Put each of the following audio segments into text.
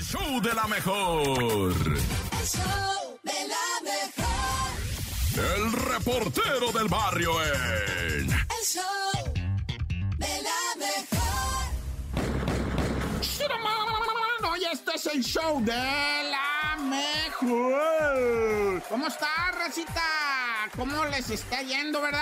El show de la mejor. El show de la mejor. El reportero del barrio en. El show de la mejor. Oye, este es el show de la mejor. ¿Cómo está, racita? ¿Cómo les está yendo, verdad?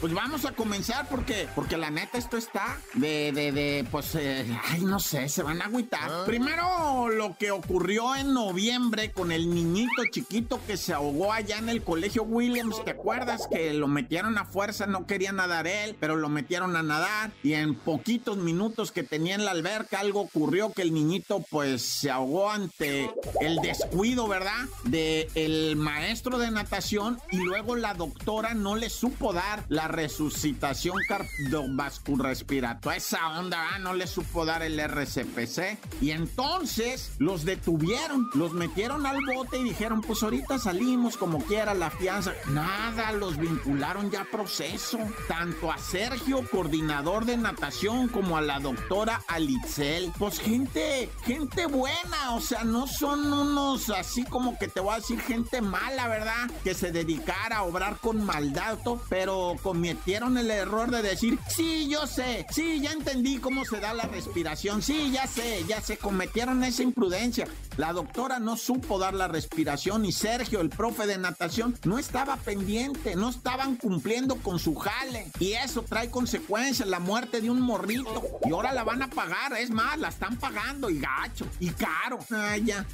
Pues vamos a comenzar porque, porque la neta esto está de, de, de, pues, eh, ay, no sé, se van a agüitar. Primero, lo que ocurrió en noviembre con el niñito chiquito que se ahogó allá en el colegio Williams. ¿Te acuerdas que lo metieron a fuerza? No quería nadar él, pero lo metieron a nadar y en poquitos minutos que tenía en la alberca algo ocurrió que el niñito, pues, se ahogó ante el descuido, ¿verdad? De el maestro de natación y luego la doctora no le supo dar la resucitación cardiovascular Esa onda, ¿verdad? no le supo dar el RCPC. Y entonces los detuvieron, los metieron al bote y dijeron, pues ahorita salimos como quiera la fianza. Nada, los vincularon ya a proceso. Tanto a Sergio, coordinador de natación, como a la doctora Alitzel. Pues gente, gente buena, o sea, no son unos así como que te voy a decir gente mala, ¿verdad? Que se dedicara a obrar con maldad, pero cometieron el error de decir, sí, yo sé, sí, ya entendí cómo se da la respiración, sí, ya sé, ya sé, cometieron esa imprudencia. La doctora no supo dar la respiración y Sergio, el profe de natación, no estaba pendiente, no estaban cumpliendo con su jale. Y eso trae consecuencias, la muerte de un morrito. Y ahora la van a pagar, es más, la están pagando y gacho, y caro. Ay, ya.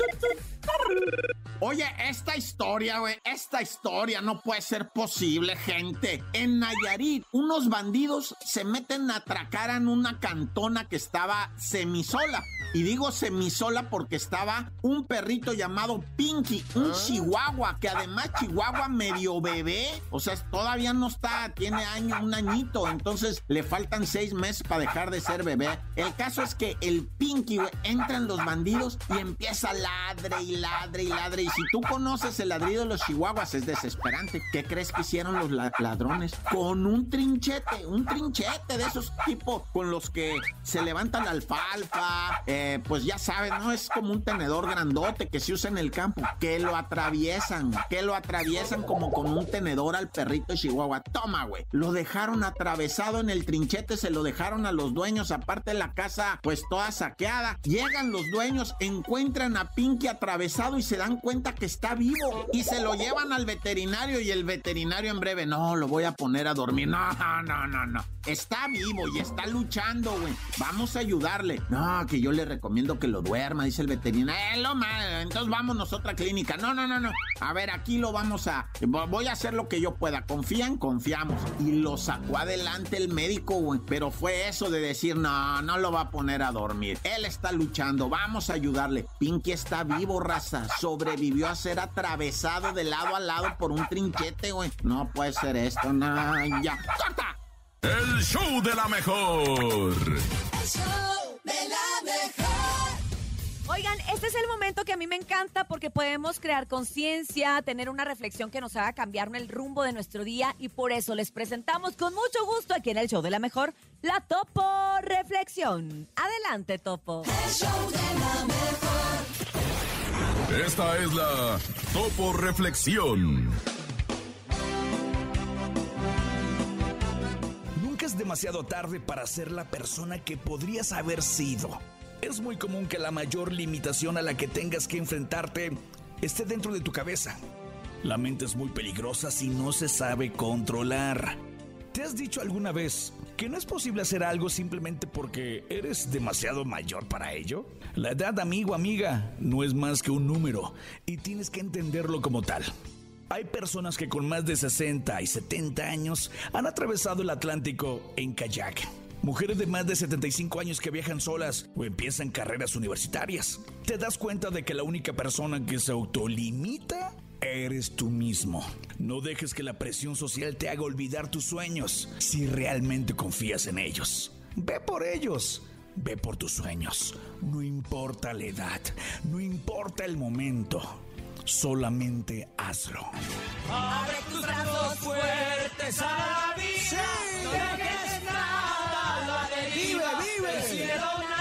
Oye, esta historia, güey, esta historia no puede ser posible, gente. En Nayarit, unos bandidos se meten a atracar en una cantona que estaba semisola. Y digo semisola porque estaba un perrito llamado Pinky, un chihuahua, que además chihuahua medio bebé, o sea, todavía no está, tiene año, un añito, entonces le faltan seis meses para dejar de ser bebé. El caso es que el Pinky, güey, entran los bandidos y empieza a ladre y ladre y ladre. Y si tú conoces el ladrido de los chihuahuas, es desesperante. ¿Qué crees que hicieron los la- ladrones? Con un trinchete, un trinchete de esos tipos con los que se levanta la alfalfa, eh, pues ya sabes, ¿no? Es como un tenedor grandote que se usa en el campo, que lo atraviesan, que lo atraviesan como con un tenedor al perrito de Chihuahua. Toma, güey. Lo dejaron atravesado en el trinchete, se lo dejaron a los dueños, aparte de la casa, pues toda saqueada. Llegan los dueños, encuentran a Pinky atravesado y se dan cuenta que está vivo. Y se lo llevan al veterinario y el veterinario en breve, no, lo voy a poner a dormir. No, no, no, no. Está vivo y está luchando, güey. Vamos a ayudarle. No, que yo le recomiendo que lo duerma, dice el veterinario. Eh, lo ma- entonces vámonos a otra clínica. No, no, no, no. A ver, aquí lo vamos a... vo- Voy a hacer lo que yo pueda. ¿Confían? Confiamos. Y lo sacó adelante el médico, güey. Pero fue eso de decir, no, no lo va a poner a dormir. Él está luchando. Vamos a ayudarle. Pinky está vivo, raza. Sobrevivió a ser atravesado de lado a lado por un trinchete, güey. No puede ser esto, no, ya. ¡Corta! El show de la mejor. El show de la mejor. Oigan, este es el momento que a mí me encanta porque podemos crear conciencia, tener una reflexión que nos haga cambiar el rumbo de nuestro día y por eso les presentamos con mucho gusto aquí en el show de la mejor la Topo Reflexión. Adelante, Topo. El show de la mejor. Esta es la Topo Reflexión. Nunca es demasiado tarde para ser la persona que podrías haber sido. Es muy común que la mayor limitación a la que tengas que enfrentarte esté dentro de tu cabeza. La mente es muy peligrosa si no se sabe controlar. ¿Te has dicho alguna vez que no es posible hacer algo simplemente porque eres demasiado mayor para ello? La edad, amigo, amiga, no es más que un número y tienes que entenderlo como tal. Hay personas que con más de 60 y 70 años han atravesado el Atlántico en kayak. Mujeres de más de 75 años que viajan solas o empiezan carreras universitarias. Te das cuenta de que la única persona que se autolimita eres tú mismo. No dejes que la presión social te haga olvidar tus sueños si realmente confías en ellos. Ve por ellos. Ve por tus sueños. No importa la edad, no importa el momento. Solamente hazlo. Abre tus brazos fuertes a la vida. No dejes nada a la deriva. Vive, vive.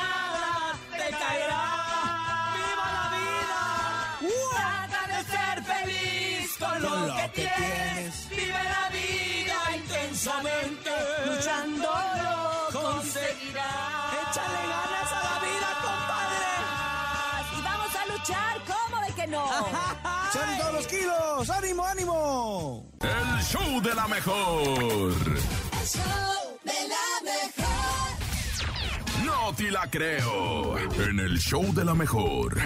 Que tienes. Vive la vida intensamente. Luchando lo conseguirás. Échale ganas a la vida, Y vamos a luchar, ¿cómo de que no? compadre. todos los kilos! ¡Ánimo, ánimo! El show de la mejor. El show de la mejor. No te la creo. En el show de la mejor.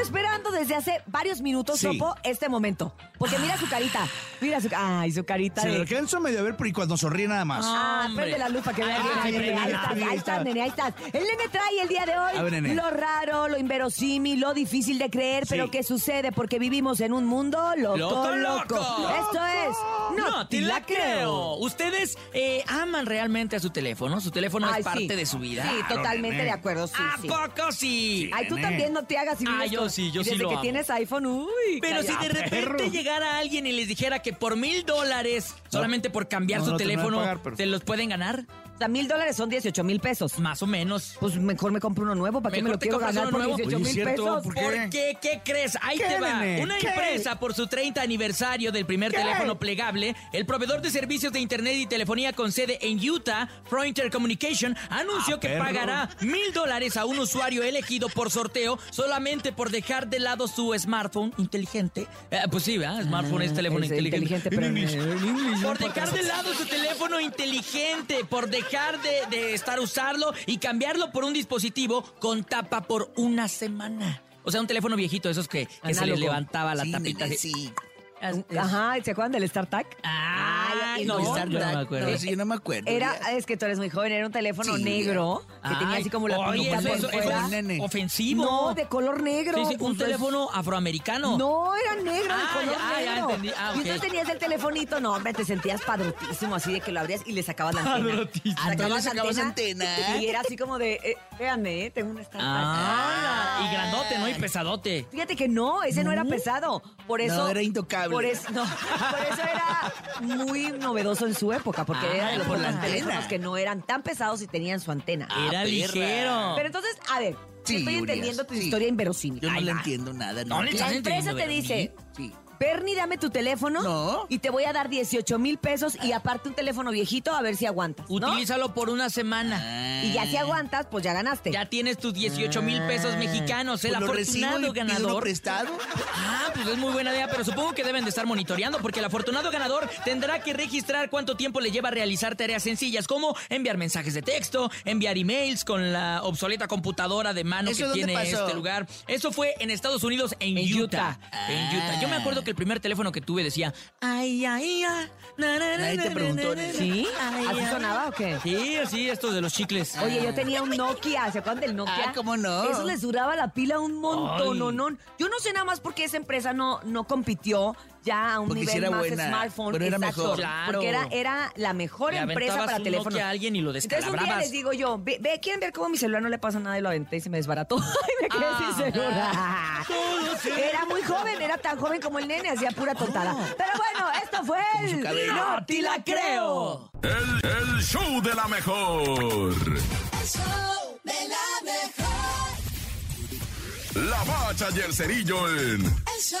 Esperando desde hace varios minutos, Sí. Topo, este momento. Porque mira su carita. Mira su Ay, su carita Se lo de. alcanzo medio a ver, pero y cuando sonríe nada más. Ah, Hombre. prende la lupa que veas. Ay, Ahí, estás, ahí estás, nene, ahí estás. El nene trae el día de hoy A ver, nene. lo raro, lo inverosímil, lo difícil de creer, pero que sucede porque vivimos en un mundo loco, ¡Loco, loco. loco! Esto es. No, te la creo. Ustedes eh, aman realmente a su teléfono. Su teléfono Ay, es parte sí. de su vida. Sí, totalmente nene. de acuerdo, sí, ¿A sí. poco sí? Ay, tú nene. también no te hagas y Ah, yo sí, yo sí Desde lo que amo. tienes iPhone, uy. Pero si de repente perro. Llegara alguien y les dijera que por mil dólares, solamente por cambiar no, su no te teléfono, pagar, pero- ¿se los pueden ganar? Mil dólares son 18 mil pesos. Más o menos. Pues mejor me compro uno nuevo. ¿Para qué me Mejor lo te quiero compras ganar uno por nuevo. 18 Oye, mil pesos? ¿Por ¿Por qué? ¿Qué crees? Ahí ¿Qué, te va. nene? Una ¿Qué? empresa por su 30 aniversario del primer ¿Qué? teléfono plegable, el proveedor de servicios de internet y telefonía con sede en Utah, Frontier Communication, anunció Ah, que perro. pagará mil dólares a un usuario elegido por sorteo solamente por dejar de lado su smartphone inteligente. Eh, pues sí, ¿verdad? Smartphone es teléfono Es inteligente. inteligente, pero Por dejar de lado su teléfono inteligente, por dejar de, de estar usarlo y cambiarlo por un dispositivo con tapa por una semana. O sea, un teléfono viejito, esos que, que se le Análogo. levantaba la Sí, tapita. nene, sí. Ajá, ¿se acuerdan del StarTAC? Ah, No, no, yo no me acuerdo. No, sí, yo no me acuerdo. Era, es que tú eres muy joven, era un teléfono Sí. negro que tenía así como la oye, eso, por eso- eso fuera. ofensivo. No, de color negro. Sí, sí, un teléfono afroamericano. No, era negro, Ah, de color ya, ya negro. entendí. Ah, Y entonces tenías el telefonito, no, hombre, te sentías padrotísimo, así de que lo abrías y le sacabas la antena. Padrotísimo. Ah, ¿tú le sacabas antena? Y era así como de, eh, véanme, eh, tengo un StarTAC. Ah, y grandote, ¿no? Y pesadote. Fíjate que no, ese no, era pesado. Por eso. No, era intocable. Por eso, no, por eso era muy novedoso en su época, porque Ah, era de los por pocos teléfonos que no eran tan pesados y tenían su antena. Ah, Era perra. ligero. Pero entonces, a ver, Sí, estoy Urias, entendiendo tu sí. historia inverosímil. Yo no le va. entiendo nada. No le La empresa te dice, Sí. Bernie, dame tu teléfono No. y te voy a dar 18 mil pesos y aparte un teléfono viejito a ver si aguantas. ¿no? Utilízalo por una semana. Y ya si aguantas, pues ya ganaste. Ya tienes tus 18 mil pesos mexicanos. El Pues lo y afortunado pido uno ganador. prestado. Ah, pues es muy buena idea, pero supongo que deben de estar monitoreando porque el afortunado ganador tendrá que registrar cuánto tiempo le lleva a realizar tareas sencillas como enviar mensajes de texto, enviar emails con la obsoleta computadora de mano ¿Eso que tiene pasó? este lugar. Eso fue en Estados Unidos, en, En Utah. Utah. En Utah. Yo me acuerdo que el primer teléfono que tuve decía, ay, ay, ay. na, na, na, Nadie te preguntó, ¿Sí? ay, ¿Así ay". sonaba o qué? Sí, así, estos de los chicles. Oye, yo tenía un Nokia, ¿se acuerdan del Nokia? Ah, ¿cómo no? Eso les duraba la pila un montón, no, no. Yo no sé nada más por qué esa empresa no, no compitió ya a un Porque nivel era más buena, smartphone. pero era exacto, mejor. Claro. Porque era, era la mejor Le empresa para. Nokia a alguien y lo Entonces un día les digo yo, ve, ve, ¿quieren ver cómo mi celular no le pasa nada? Y lo aventé y se me desbarató. y me quedé Ah. sin celular. Era muy joven, era tan joven como el nene, hacía pura tontada. Pero bueno, esto fue el... No te la creo. El, el show de la mejor. El show de la mejor. La bacha y el cerillo en El show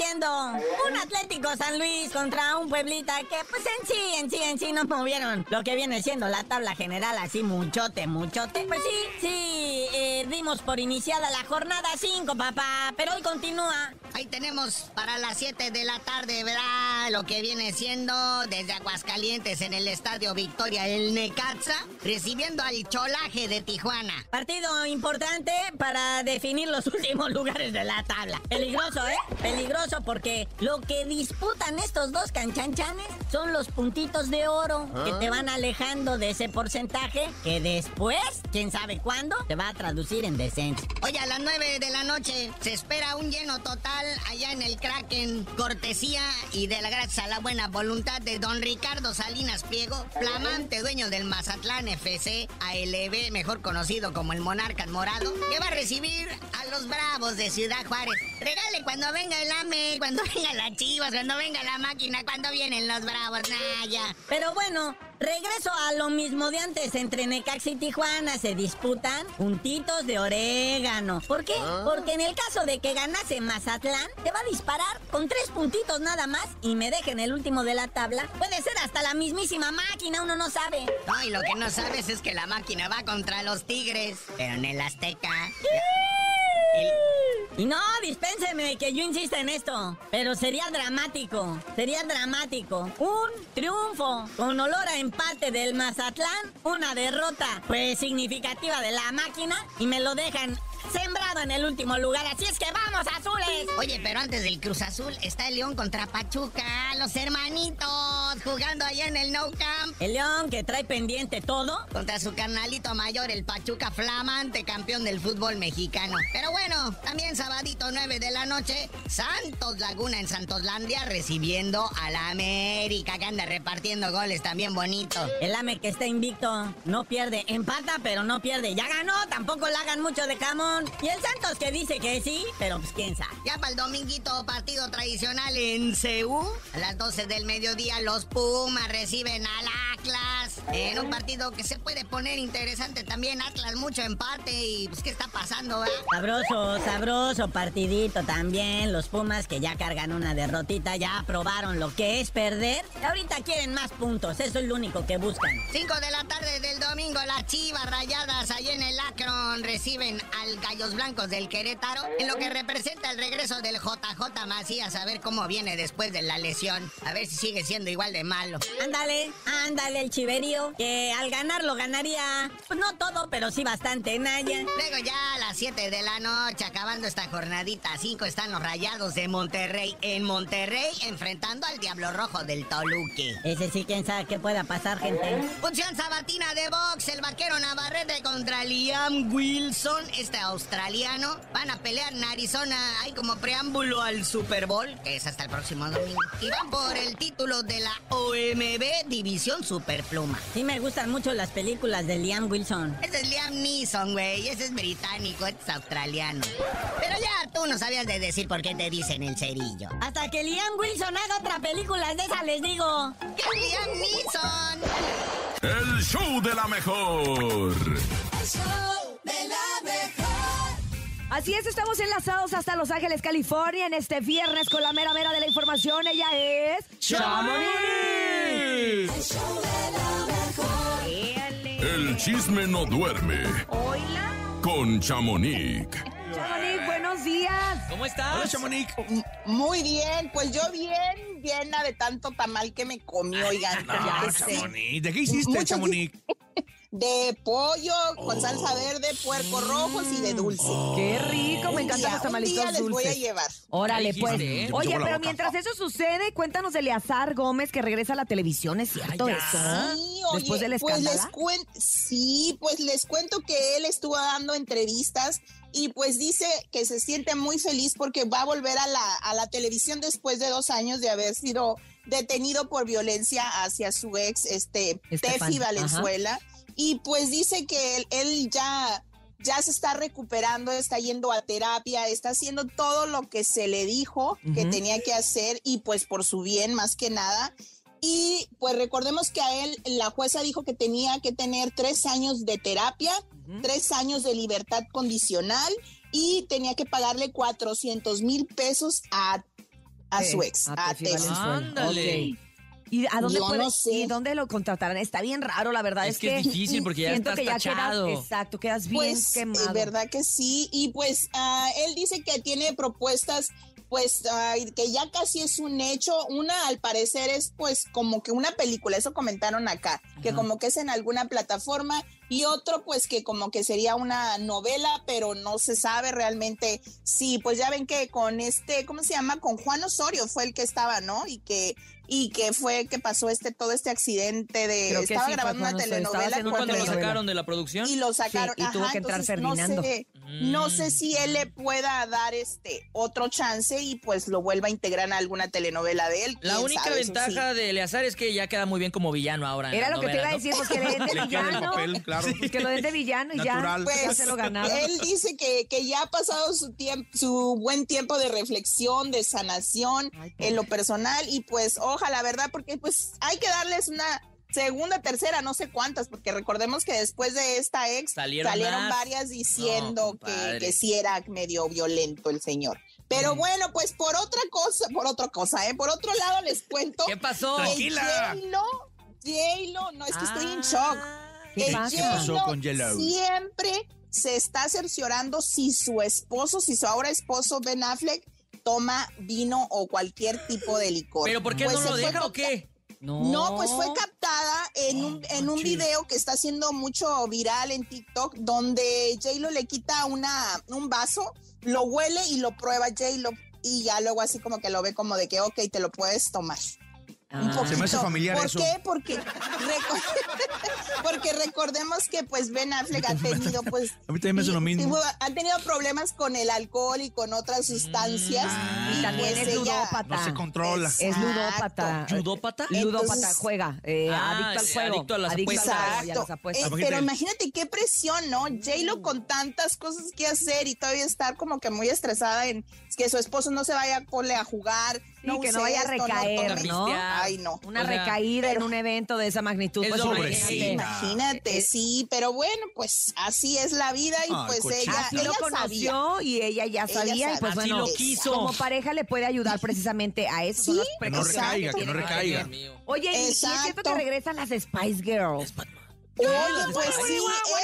un Atlético San Luis contra un Pueblita que pues en sí, en sí, en sí no movieron lo que viene siendo la tabla general así muchote, muchote. Pues sí, sí, eh, dimos por iniciada la jornada 5, papá, pero hoy continúa. Ahí tenemos para las 7 de la tarde, ¿verdad? Lo que viene siendo desde Aguascalientes en el Estadio Victoria, el Necaxa, recibiendo al cholaje de Tijuana. Partido importante para definir los últimos lugares de la tabla. Peligroso, ¿eh? Peligroso porque lo que disputan estos dos canchanchanes son los puntitos de oro que te van alejando de ese porcentaje que después, quién sabe cuándo, te va a traducir en descenso. Oye, a las 9 de la noche se espera un lleno total allá en el Kraken, cortesía y de la gracias a la buena voluntad de don Ricardo Salinas Pliego, flamante dueño del Mazatlán FC, ALB, mejor conocido como el Monarca Morado, que va a recibir a los Bravos de Ciudad Juárez. Regale cuando venga el AME, cuando venga las chivas, cuando venga la máquina, cuando vienen los bravos, nah, ya. Pero bueno, regreso a lo mismo de antes. Entre Necaxa y Tijuana se disputan puntitos de orégano. ¿Por qué? Porque en el caso de que ganase Mazatlán, te va a disparar con tres puntitos nada más y me dejen el último de la tabla. Puede ser hasta la mismísima máquina, uno no sabe. No, y lo que no sabes es que la máquina va contra los Tigres, pero en el Azteca. Y no, dispénseme que yo insisto en esto. Pero sería dramático, sería dramático. Un triunfo con olor a empate del Mazatlán, una derrota pues significativa de la máquina y me lo dejan sembrado en el último lugar. Así es que vamos, azules. Oye, pero antes del Cruz Azul está el León contra Pachuca, los hermanitos jugando allá en el No Camp. El León que trae pendiente todo. Contra su carnalito mayor, el Pachuca flamante campeón del fútbol mexicano. Pero bueno, también sabadito 9 de la noche, Santos Laguna en Santoslandia recibiendo a la América que anda repartiendo goles también bonito. El AME que está invicto no pierde, empata pero no pierde. Ya ganó, tampoco le hagan mucho de Y el Santos que dice que sí, pero pues quién sabe. Ya para el dominguito partido tradicional en Ceú, a las 12 del mediodía los Pumas reciben al Atlas. En un partido que se puede poner interesante también, Atlas mucho empate y pues qué está pasando, ¿verdad? Sabroso, sabroso partidito también. Los Pumas que ya cargan una derrotita, ya probaron lo que es perder. Y ahorita quieren más puntos, eso es lo único que buscan. 5 de la tarde del domingo, las chivas rayadas allá en el Akron reciben al Gallos Blancos del Querétaro, en lo que representa el regreso del JJ Macías, a ver cómo viene después de la lesión, a ver si sigue siendo igual de malo. Ándale, ándale el chiverío, que al ganar lo ganaría, pues no todo, pero sí bastante, Naya. Luego ya a las 7 de la noche, acabando esta jornadita, 5 están los rayados de Monterrey en Monterrey, enfrentando al Diablo Rojo del Toluque. Ese sí, quién sabe qué pueda pasar, gente. Función sabatina de box, el vaquero Navarrete contra Liam Wilson, este australiano. Van a pelear en Arizona, hay como preámbulo al Super Bowl, que es hasta el próximo domingo. Y van por el título de la OMB División Superpluma. Sí me gustan mucho las películas de Liam Wilson. Ese es Liam Neeson, güey, ese es británico, este es australiano. Pero ya tú no sabías de decir por qué te dicen el cerillo. Hasta que Liam Wilson haga otra película de esa, les digo. ¿Qué es Liam Neeson? El show de la mejor. El show de la mejor. Así es, estamos enlazados hasta Los Ángeles, California, en este viernes con la mera mera de la información. Ella es... ¡Chamonix! El show de la mejor. El chisme no duerme Hola. con Chamonix. Chamonix, buenos días. ¿Cómo estás? Hola, Chamonix. Muy bien, pues yo bien, llena de tanto tamal que me comí, oigan. No, ya. Chamonix. ¿De qué hiciste, Chamonix? De pollo con salsa verde, puerco rojos y de dulce. Qué rico, me encantan los tamalitos un día les voy a llevar. Órale, Ya pues. ¿eh? Oye, pero mientras eso sucede, cuéntanos de Eleazar Gómez que regresa a la televisión, ¿es cierto Ay, eso? Sí, Después oye, del pues les sí, pues les cuento que él estuvo dando entrevistas y pues dice que se siente muy feliz porque va a volver a la, a la televisión después de dos años de haber sido detenido por violencia hacia su ex, este, Estefan, Tefi Valenzuela. Y pues dice que él, él ya, ya se está recuperando, está yendo a terapia, está haciendo todo lo que se le dijo que tenía que hacer y pues por su bien más que nada. Y pues recordemos que a él la jueza dijo que tenía que tener tres años de terapia, tres años de libertad condicional y tenía que pagarle 400 mil pesos a, a su ex, A. Ándale. ¿Y a dónde, Yo puede- no sé. ¿Y dónde lo contratarán? Está bien raro, la verdad. Es Es, que es difícil porque ya siento estás que ya tachado. Quedas, exacto, quedas bien Pues, quemado. eh, verdad que sí. Y pues ah, él dice que tiene propuestas, pues ah, que ya casi es un hecho. Una, al parecer, es pues como que una película, eso comentaron acá, que como que es en alguna plataforma. Y otro, pues que como que sería una novela, pero no se sabe realmente si, pues ya ven que con este, ¿cómo se llama? Con Juan Osorio fue el que estaba, ¿no? Y que y que fue que pasó este todo este accidente de Creo que estaba sí, grabando una telenovela haciendo ¿Fue cuando lo sacaron de la producción? y lo sacaron y tuvo ajá, que entrar entonces, no Ferdinando. No sé si él le pueda dar este otro chance y pues lo vuelva a integrar en alguna telenovela de él. La única sabe, ventaja sí. de Eleazar es que ya queda muy bien como villano ahora. Era lo que te iba a decir, pues que le den de villano. papel, claro. Pues que lo den de villano y Natural. ya, ya Pues se lo ganaron. él dice que, que ya ha pasado su tiempo, su buen tiempo de reflexión, de sanación Ay, en lo personal y pues ojalá, ¿verdad? Porque pues hay que darles una segunda, tercera, no sé cuántas, porque recordemos que después de esta ex Salieron varias diciendo No, que, que sí era medio violento el señor. Pero bueno, pues por otra cosa, por otra cosa, ¿eh? Por otro lado les cuento ¿Qué pasó? Tranquila. J-Lo, J-Lo, no, es que estoy en Ah, shock. ¿Qué pasa? ¿Qué pasó con J-Lo? Siempre se está cerciorando si su esposo, si su ahora esposo Ben Affleck toma vino o cualquier tipo de licor. ¿Pero por qué Pues no se lo deja o capta- No, pues fue captada en un, en un video que está haciendo mucho viral en TikTok, donde J-Lo le quita una, un vaso, lo huele y lo prueba J-Lo. Y ya luego así como que lo ve como de que, ok, te lo puedes tomar. Ah. Se me hace familiar ¿Por eso. qué? Porque, reco- porque recordemos que pues Ben Affleck ha tenido pues A mí también me hace sí, lo mismo. tuvo- ha tenido problemas con el alcohol y con otras sustancias Ah. Y también pues es ella- ludópata. No se controla. Es Exacto. ludópata. ¿Ludópata? Ludópata, Entonces- juega. eh, Ah, adicto al juego. adicto a las adicto apuestas. a las Exacto. apuestas. Eh, pero imagínate qué presión, ¿no? J-Lo con tantas cosas que hacer y todavía estar como que muy estresada en que su esposo no se vaya a cole a jugar. Sí, que no vaya a recaer, ¿no? Ay, no. Una O sea, recaída en un evento de esa magnitud. Es pues, imagínate. Sí, Imagínate, Eh, sí, pero bueno, pues así es la vida y Ay, pues ella, Así ella lo sabía. conoció y ella ya Ella sabía y pues bueno, lo quiso. como pareja le puede ayudar precisamente a eso. Sí, Que no recaiga, que no recaiga. Oye, y- y es cierto que regresan las Spice Girls. Oye, pues sí,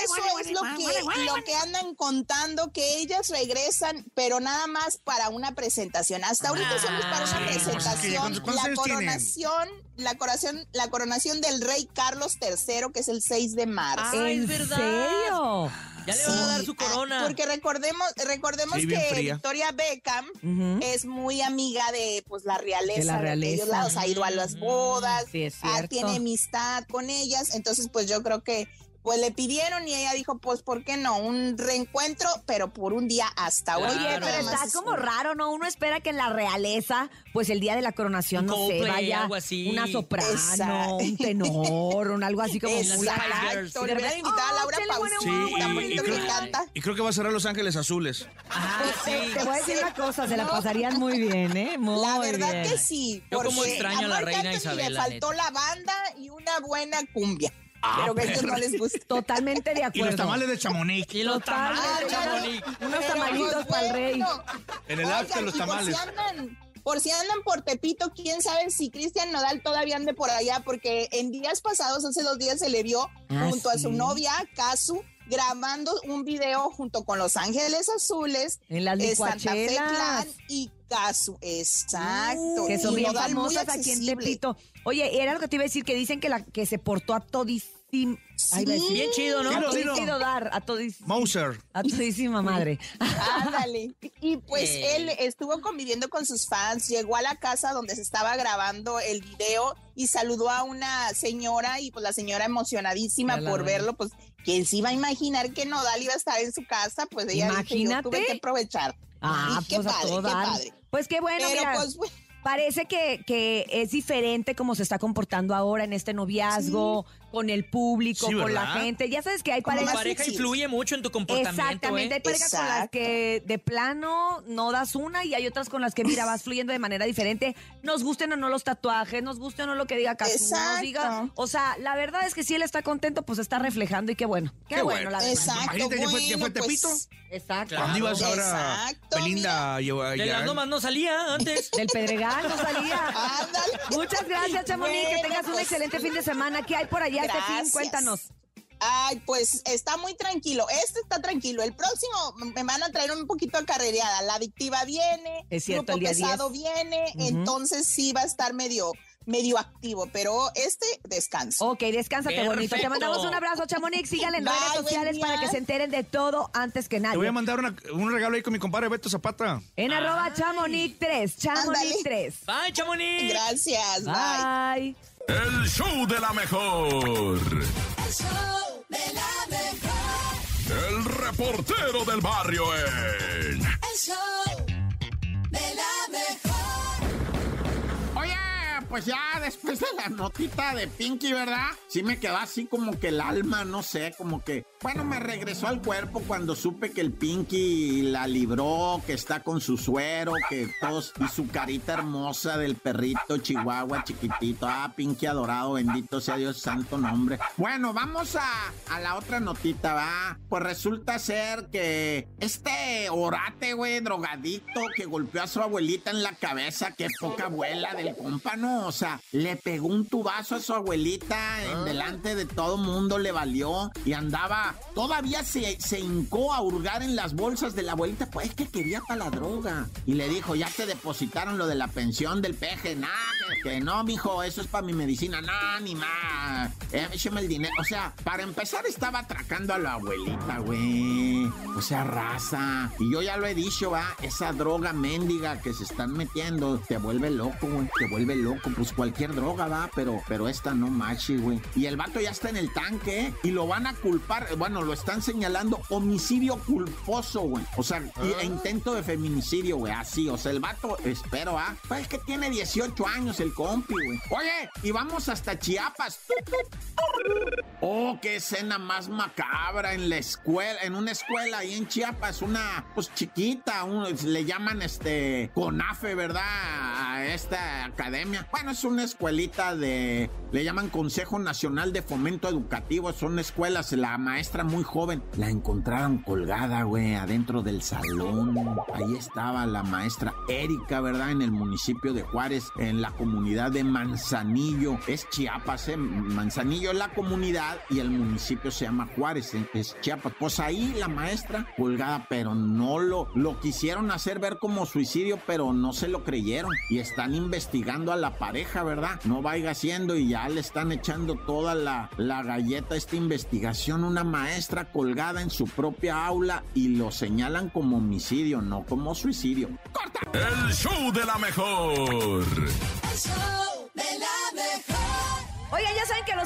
eso es lo que, lo que andan contando, que ellas regresan, pero nada más para una presentación. Hasta ahorita somos para una pues presentación. ¿cuántos- cuántos La coronación, la coronación, la coronación del rey Carlos III, que es el 6 de marzo. Ah, ¿En es verdad. serio? Ya le van a dar su ah, corona. Porque recordemos, recordemos Sí, que fría. Victoria Beckham Ujú. es muy amiga de pues la realeza De la realeza. aquellos lados, ha ido a las bodas, Sí, es ah, tiene amistad con ellas, entonces pues yo creo que pues le pidieron y ella dijo, pues ¿por qué no? Un reencuentro, pero por un día hasta ahora. Oye, pero está es como un- raro, ¿no? Uno espera que en la realeza, pues el día de la coronación, no sé, Coldplay, vaya algo así. una soprano, Exacto. un tenor, un algo así como muy. Exacto, Y de le invitado a oh, Laura chale, bueno, Pausini, Sí, y, que creo, canta. y creo que va a cerrar Los Ángeles Azules. Ah, sí. Te voy a decir una cosa, se la pasarían muy bien, ¿eh? Muy La verdad bien. que sí. Yo como extraño a la reina Isabel, Le faltó la banda y una buena cumbia. Ah, pero que no les gusta. Totalmente de Y acuerdo. los tamales de Chamonix. Y los tamales, Totalmente. Chamonix. Unos tamalitos para el rey. En el Oigan, after, los y tamales. Por si, andan, por si andan por Tepito, quién sabe si Cristian Nodal todavía ande por allá, porque en días pasados, hace dos días, se le vio Ah, junto a su novia, Casu, grabando un video junto con Los Ángeles Azules, En las eh, Santa Fe. Clan y Casu. Exacto. que son bien famosas aquí en. Tepito. Oye, era lo que te iba a decir, que dicen que la que se portó a a decir, Bien chido, ¿no? A Dilo, dilo. todísimo dar, a todísima. Mauser. A todísima madre. Ándale. Y pues Eh. él estuvo conviviendo con sus fans, llegó a la casa donde se estaba grabando el video y saludó a una señora y pues la señora emocionadísima la por verlo, pues quién se iba a imaginar que Nodal iba a estar en su casa, pues ella dijo, yo Imagínate. tuve que aprovechar. Ah, Y qué pues a padre, todo qué dar. padre. Pues qué bueno, Pero mira. pues bueno, Parece que, que es diferente como se está comportando ahora en este noviazgo, con el público, Sí, con la gente. Ya sabes que hay Tu parejas. más pareja influye mucho en tu comportamiento, Exactamente, hay ¿eh? parejas con las que de plano no das una y hay otras con las que, mira, vas fluyendo de manera diferente. Nos gusten o no los tatuajes, nos guste o no lo que diga Casu, nos Exacto. diga. O sea, la verdad es que si él está contento, pues está reflejando y qué bueno. Qué, Qué bueno, bueno. la verdad. exacto. Imagínate que fue- que fue bueno, pues, Tepito. Exacto. Claro. ¿Cuándo ibas ahora Exacto, Belinda a llevar De las no salía antes. Del Pedregal no salía. Ándale. Muchas gracias, Chamonix. que Bueno, tengas un pues, excelente fin de semana. ¿Qué hay por allá este fin? Gracias. Cuéntanos. Ay, pues está muy tranquilo. Este está tranquilo. El próximo me van a traer un poquito acarrereada. La adictiva viene, Es cierto, grupo el día pesado 10. viene, entonces sí va a estar medio, medio activo, pero este descansa. Ok, descánsate bonito. Te mandamos un abrazo, Chamonix. Síganle en Bye, redes sociales día. para que se enteren de todo antes que Te voy nadie. a mandar una- un regalo ahí con mi compadre Beto Zapata. En arroba Chamonix 3. Chamonix Ándale. 3. Bye, Chamonix. Gracias, bye. Bye. El show de la mejor. El show de la mejor. El reportero del barrio en... El show de la mejor. Oye, pues ya después de la notita de Pinky, ¿verdad? Sí me quedó así como que el alma, no sé, como que... Bueno, me regresó al cuerpo cuando supe que el Pinky la libró, que está con su suero, que todos... Y su carita hermosa del perrito chihuahua chiquitito. Ah, Pinky adorado, bendito sea Dios, santo nombre. Bueno, vamos a, a la otra notita, ¿va? Pues resulta ser que este orate, güey, drogadicto, que golpeó a su abuelita en la cabeza, que poca abuela del compa, ¿no? O sea, le pegó un tubazo a su abuelita en delante de todo mundo, le valió y andaba, todavía se, se hincó a hurgar en las bolsas de la abuelita, pues es que quería para la droga. Y le dijo, ya te depositaron lo de la pensión del peje, nah, que, no, mijo, eso es para mi medicina, nah, ni más, eh, écheme el dinero. O sea, para empezar estaba atracando a la abuelita, güey. O sea, raza. Y yo ya lo he dicho, va, esa droga mendiga que se están metiendo te vuelve loco, güey, te vuelve loco. Pues cualquier droga, va, pero, pero esta no machi, güey. Y el vato ya está en el tanque y lo van a culpar, bueno, lo están señalando homicidio culposo, güey. O sea, y- e intento de feminicidio, güey, así. O sea, el vato, espero, ah. Pues es que tiene 18 años el compi, güey. Oye, y vamos hasta Chiapas. Oh, qué escena más macabra en la escuela, en una escuela ahí en Chiapas, una pues chiquita, un- le llaman este CONAFE, ¿verdad? A esta academia. Bueno, es una escuelita de, le llaman Consejo Nacional de Fomento Educativo, son escuelas, la maestra muy joven, la encontraron colgada, güey, adentro del salón. Ahí estaba la maestra Erika, ¿verdad? En el municipio de Juárez, en la comunidad de Manzanillo. Es Chiapas, ¿eh? Manzanillo es la comunidad y el municipio se llama Juárez, ¿eh? es Chiapas. Pues ahí la maestra colgada, pero no lo, lo quisieron hacer ver como suicidio, pero no se lo creyeron. Y están investigando a la pareja, ¿verdad? No vaya haciendo y ya le están echando toda la, la galleta esta investigación. Una maestra colgada en su propia aula y lo señalan como homicidio, no como suicidio. ¡Corta! El show de la mejor. El show de la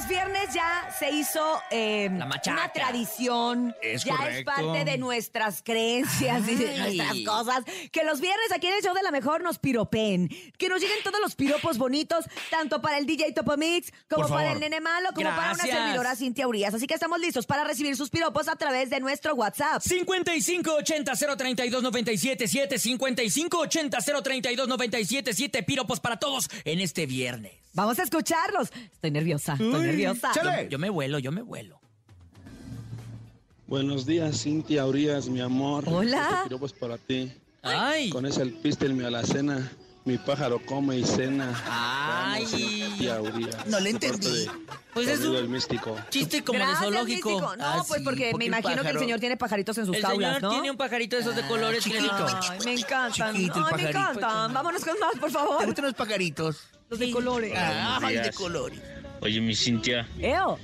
los viernes ya se hizo eh, La machaca. una tradición. Es ya es parte de nuestras creencias y de Ay. nuestras cosas. Que los viernes aquí en el show de la mejor nos piropen. Que nos lleguen todos los piropos bonitos, tanto para el DJ Topomix, como Por para el nene malo, como para una Gracias. servidora Cintia Urias. Así que estamos listos para recibir sus piropos a través de nuestro WhatsApp. 5580-032-977, 5580-032-977, piropos para todos en este viernes. Vamos a escucharlos. Estoy nerviosa, estoy nerviosa. Yo me vuelo, yo me vuelo. Buenos días, Cintia Urias, mi amor. Hola. Este es para ti. Ay, Con ese alpiste mi alacena, mi pájaro come y cena. Ay. Cintia Urias. No le entendí. de Pues es un- místico. chiste como Gracias, de zoológico. místico. No, Ah, pues sí, porque porque me imagino que el señor tiene pajaritos en sus El señor ¿no? tiene un pajarito de esos de colores que le- chiquito. Ay, me encantan. Chiquito Ay, me encantan. Vámonos con más, por ¿Te favor. gustan los pajaritos? Los de colores. Ay, de días. colores. Oye, mi Cintia, Eo.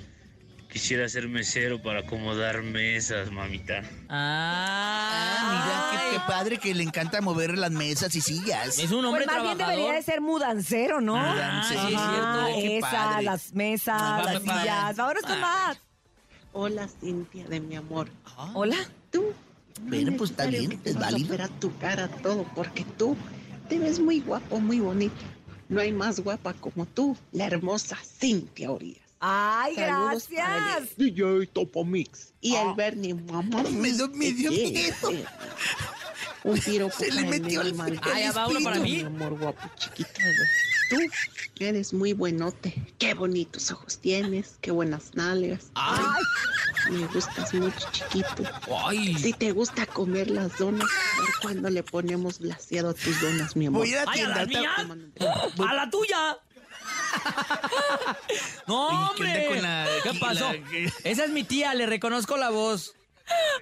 quisiera ser mesero para acomodar mesas, mamita. Ah, Mira, qué, qué padre que le encanta mover las mesas y sillas. Es un hombre Pues más bien debería de ser mudancero, ¿no? Mudancero, sí, es cierto, qué esa, padre. las mesas, Ah, las sillas. Vámonos con más. Hola Cintia de mi amor. Hola. Tú. Bueno, pues, está bien, es vas a válido. tu cara, todo, porque tú te ves muy guapo, muy bonito. No hay más guapa como tú, la hermosa Cintia Urias. Ay, Saludos para gracias. el DJ Topomix. Y Ah. el Bernie, mamá. Me dio- me dio miedo. Un tiro Se le metió el- Ah, ya va uno para Mi mí. amor guapo, chiquito. Tú eres muy buenote. Qué bonitos ojos tienes, qué buenas nalgas. Ay. Me gustas mucho, chiquito. Ay. Si te gusta comer las donas, a ver cuándo le ponemos glaseado a tus donas, mi amor. Voy a ir a la Ay, a tienda. las ahorita- mías. ¡A la tuya! no, ¿qué hombre. con la- ¿Qué la- pasó? Esa es mi tía, le reconozco la voz.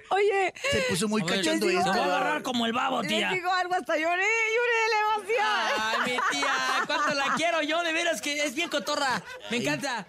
Oye, Se puso muy cachondo les Te voy a agarrar como el babo, les tía. digo algo, hasta lloré, lloré de la emoción. Ay, mi tía, cuánto la quiero yo, de veras que es bien cotorra. Me encanta.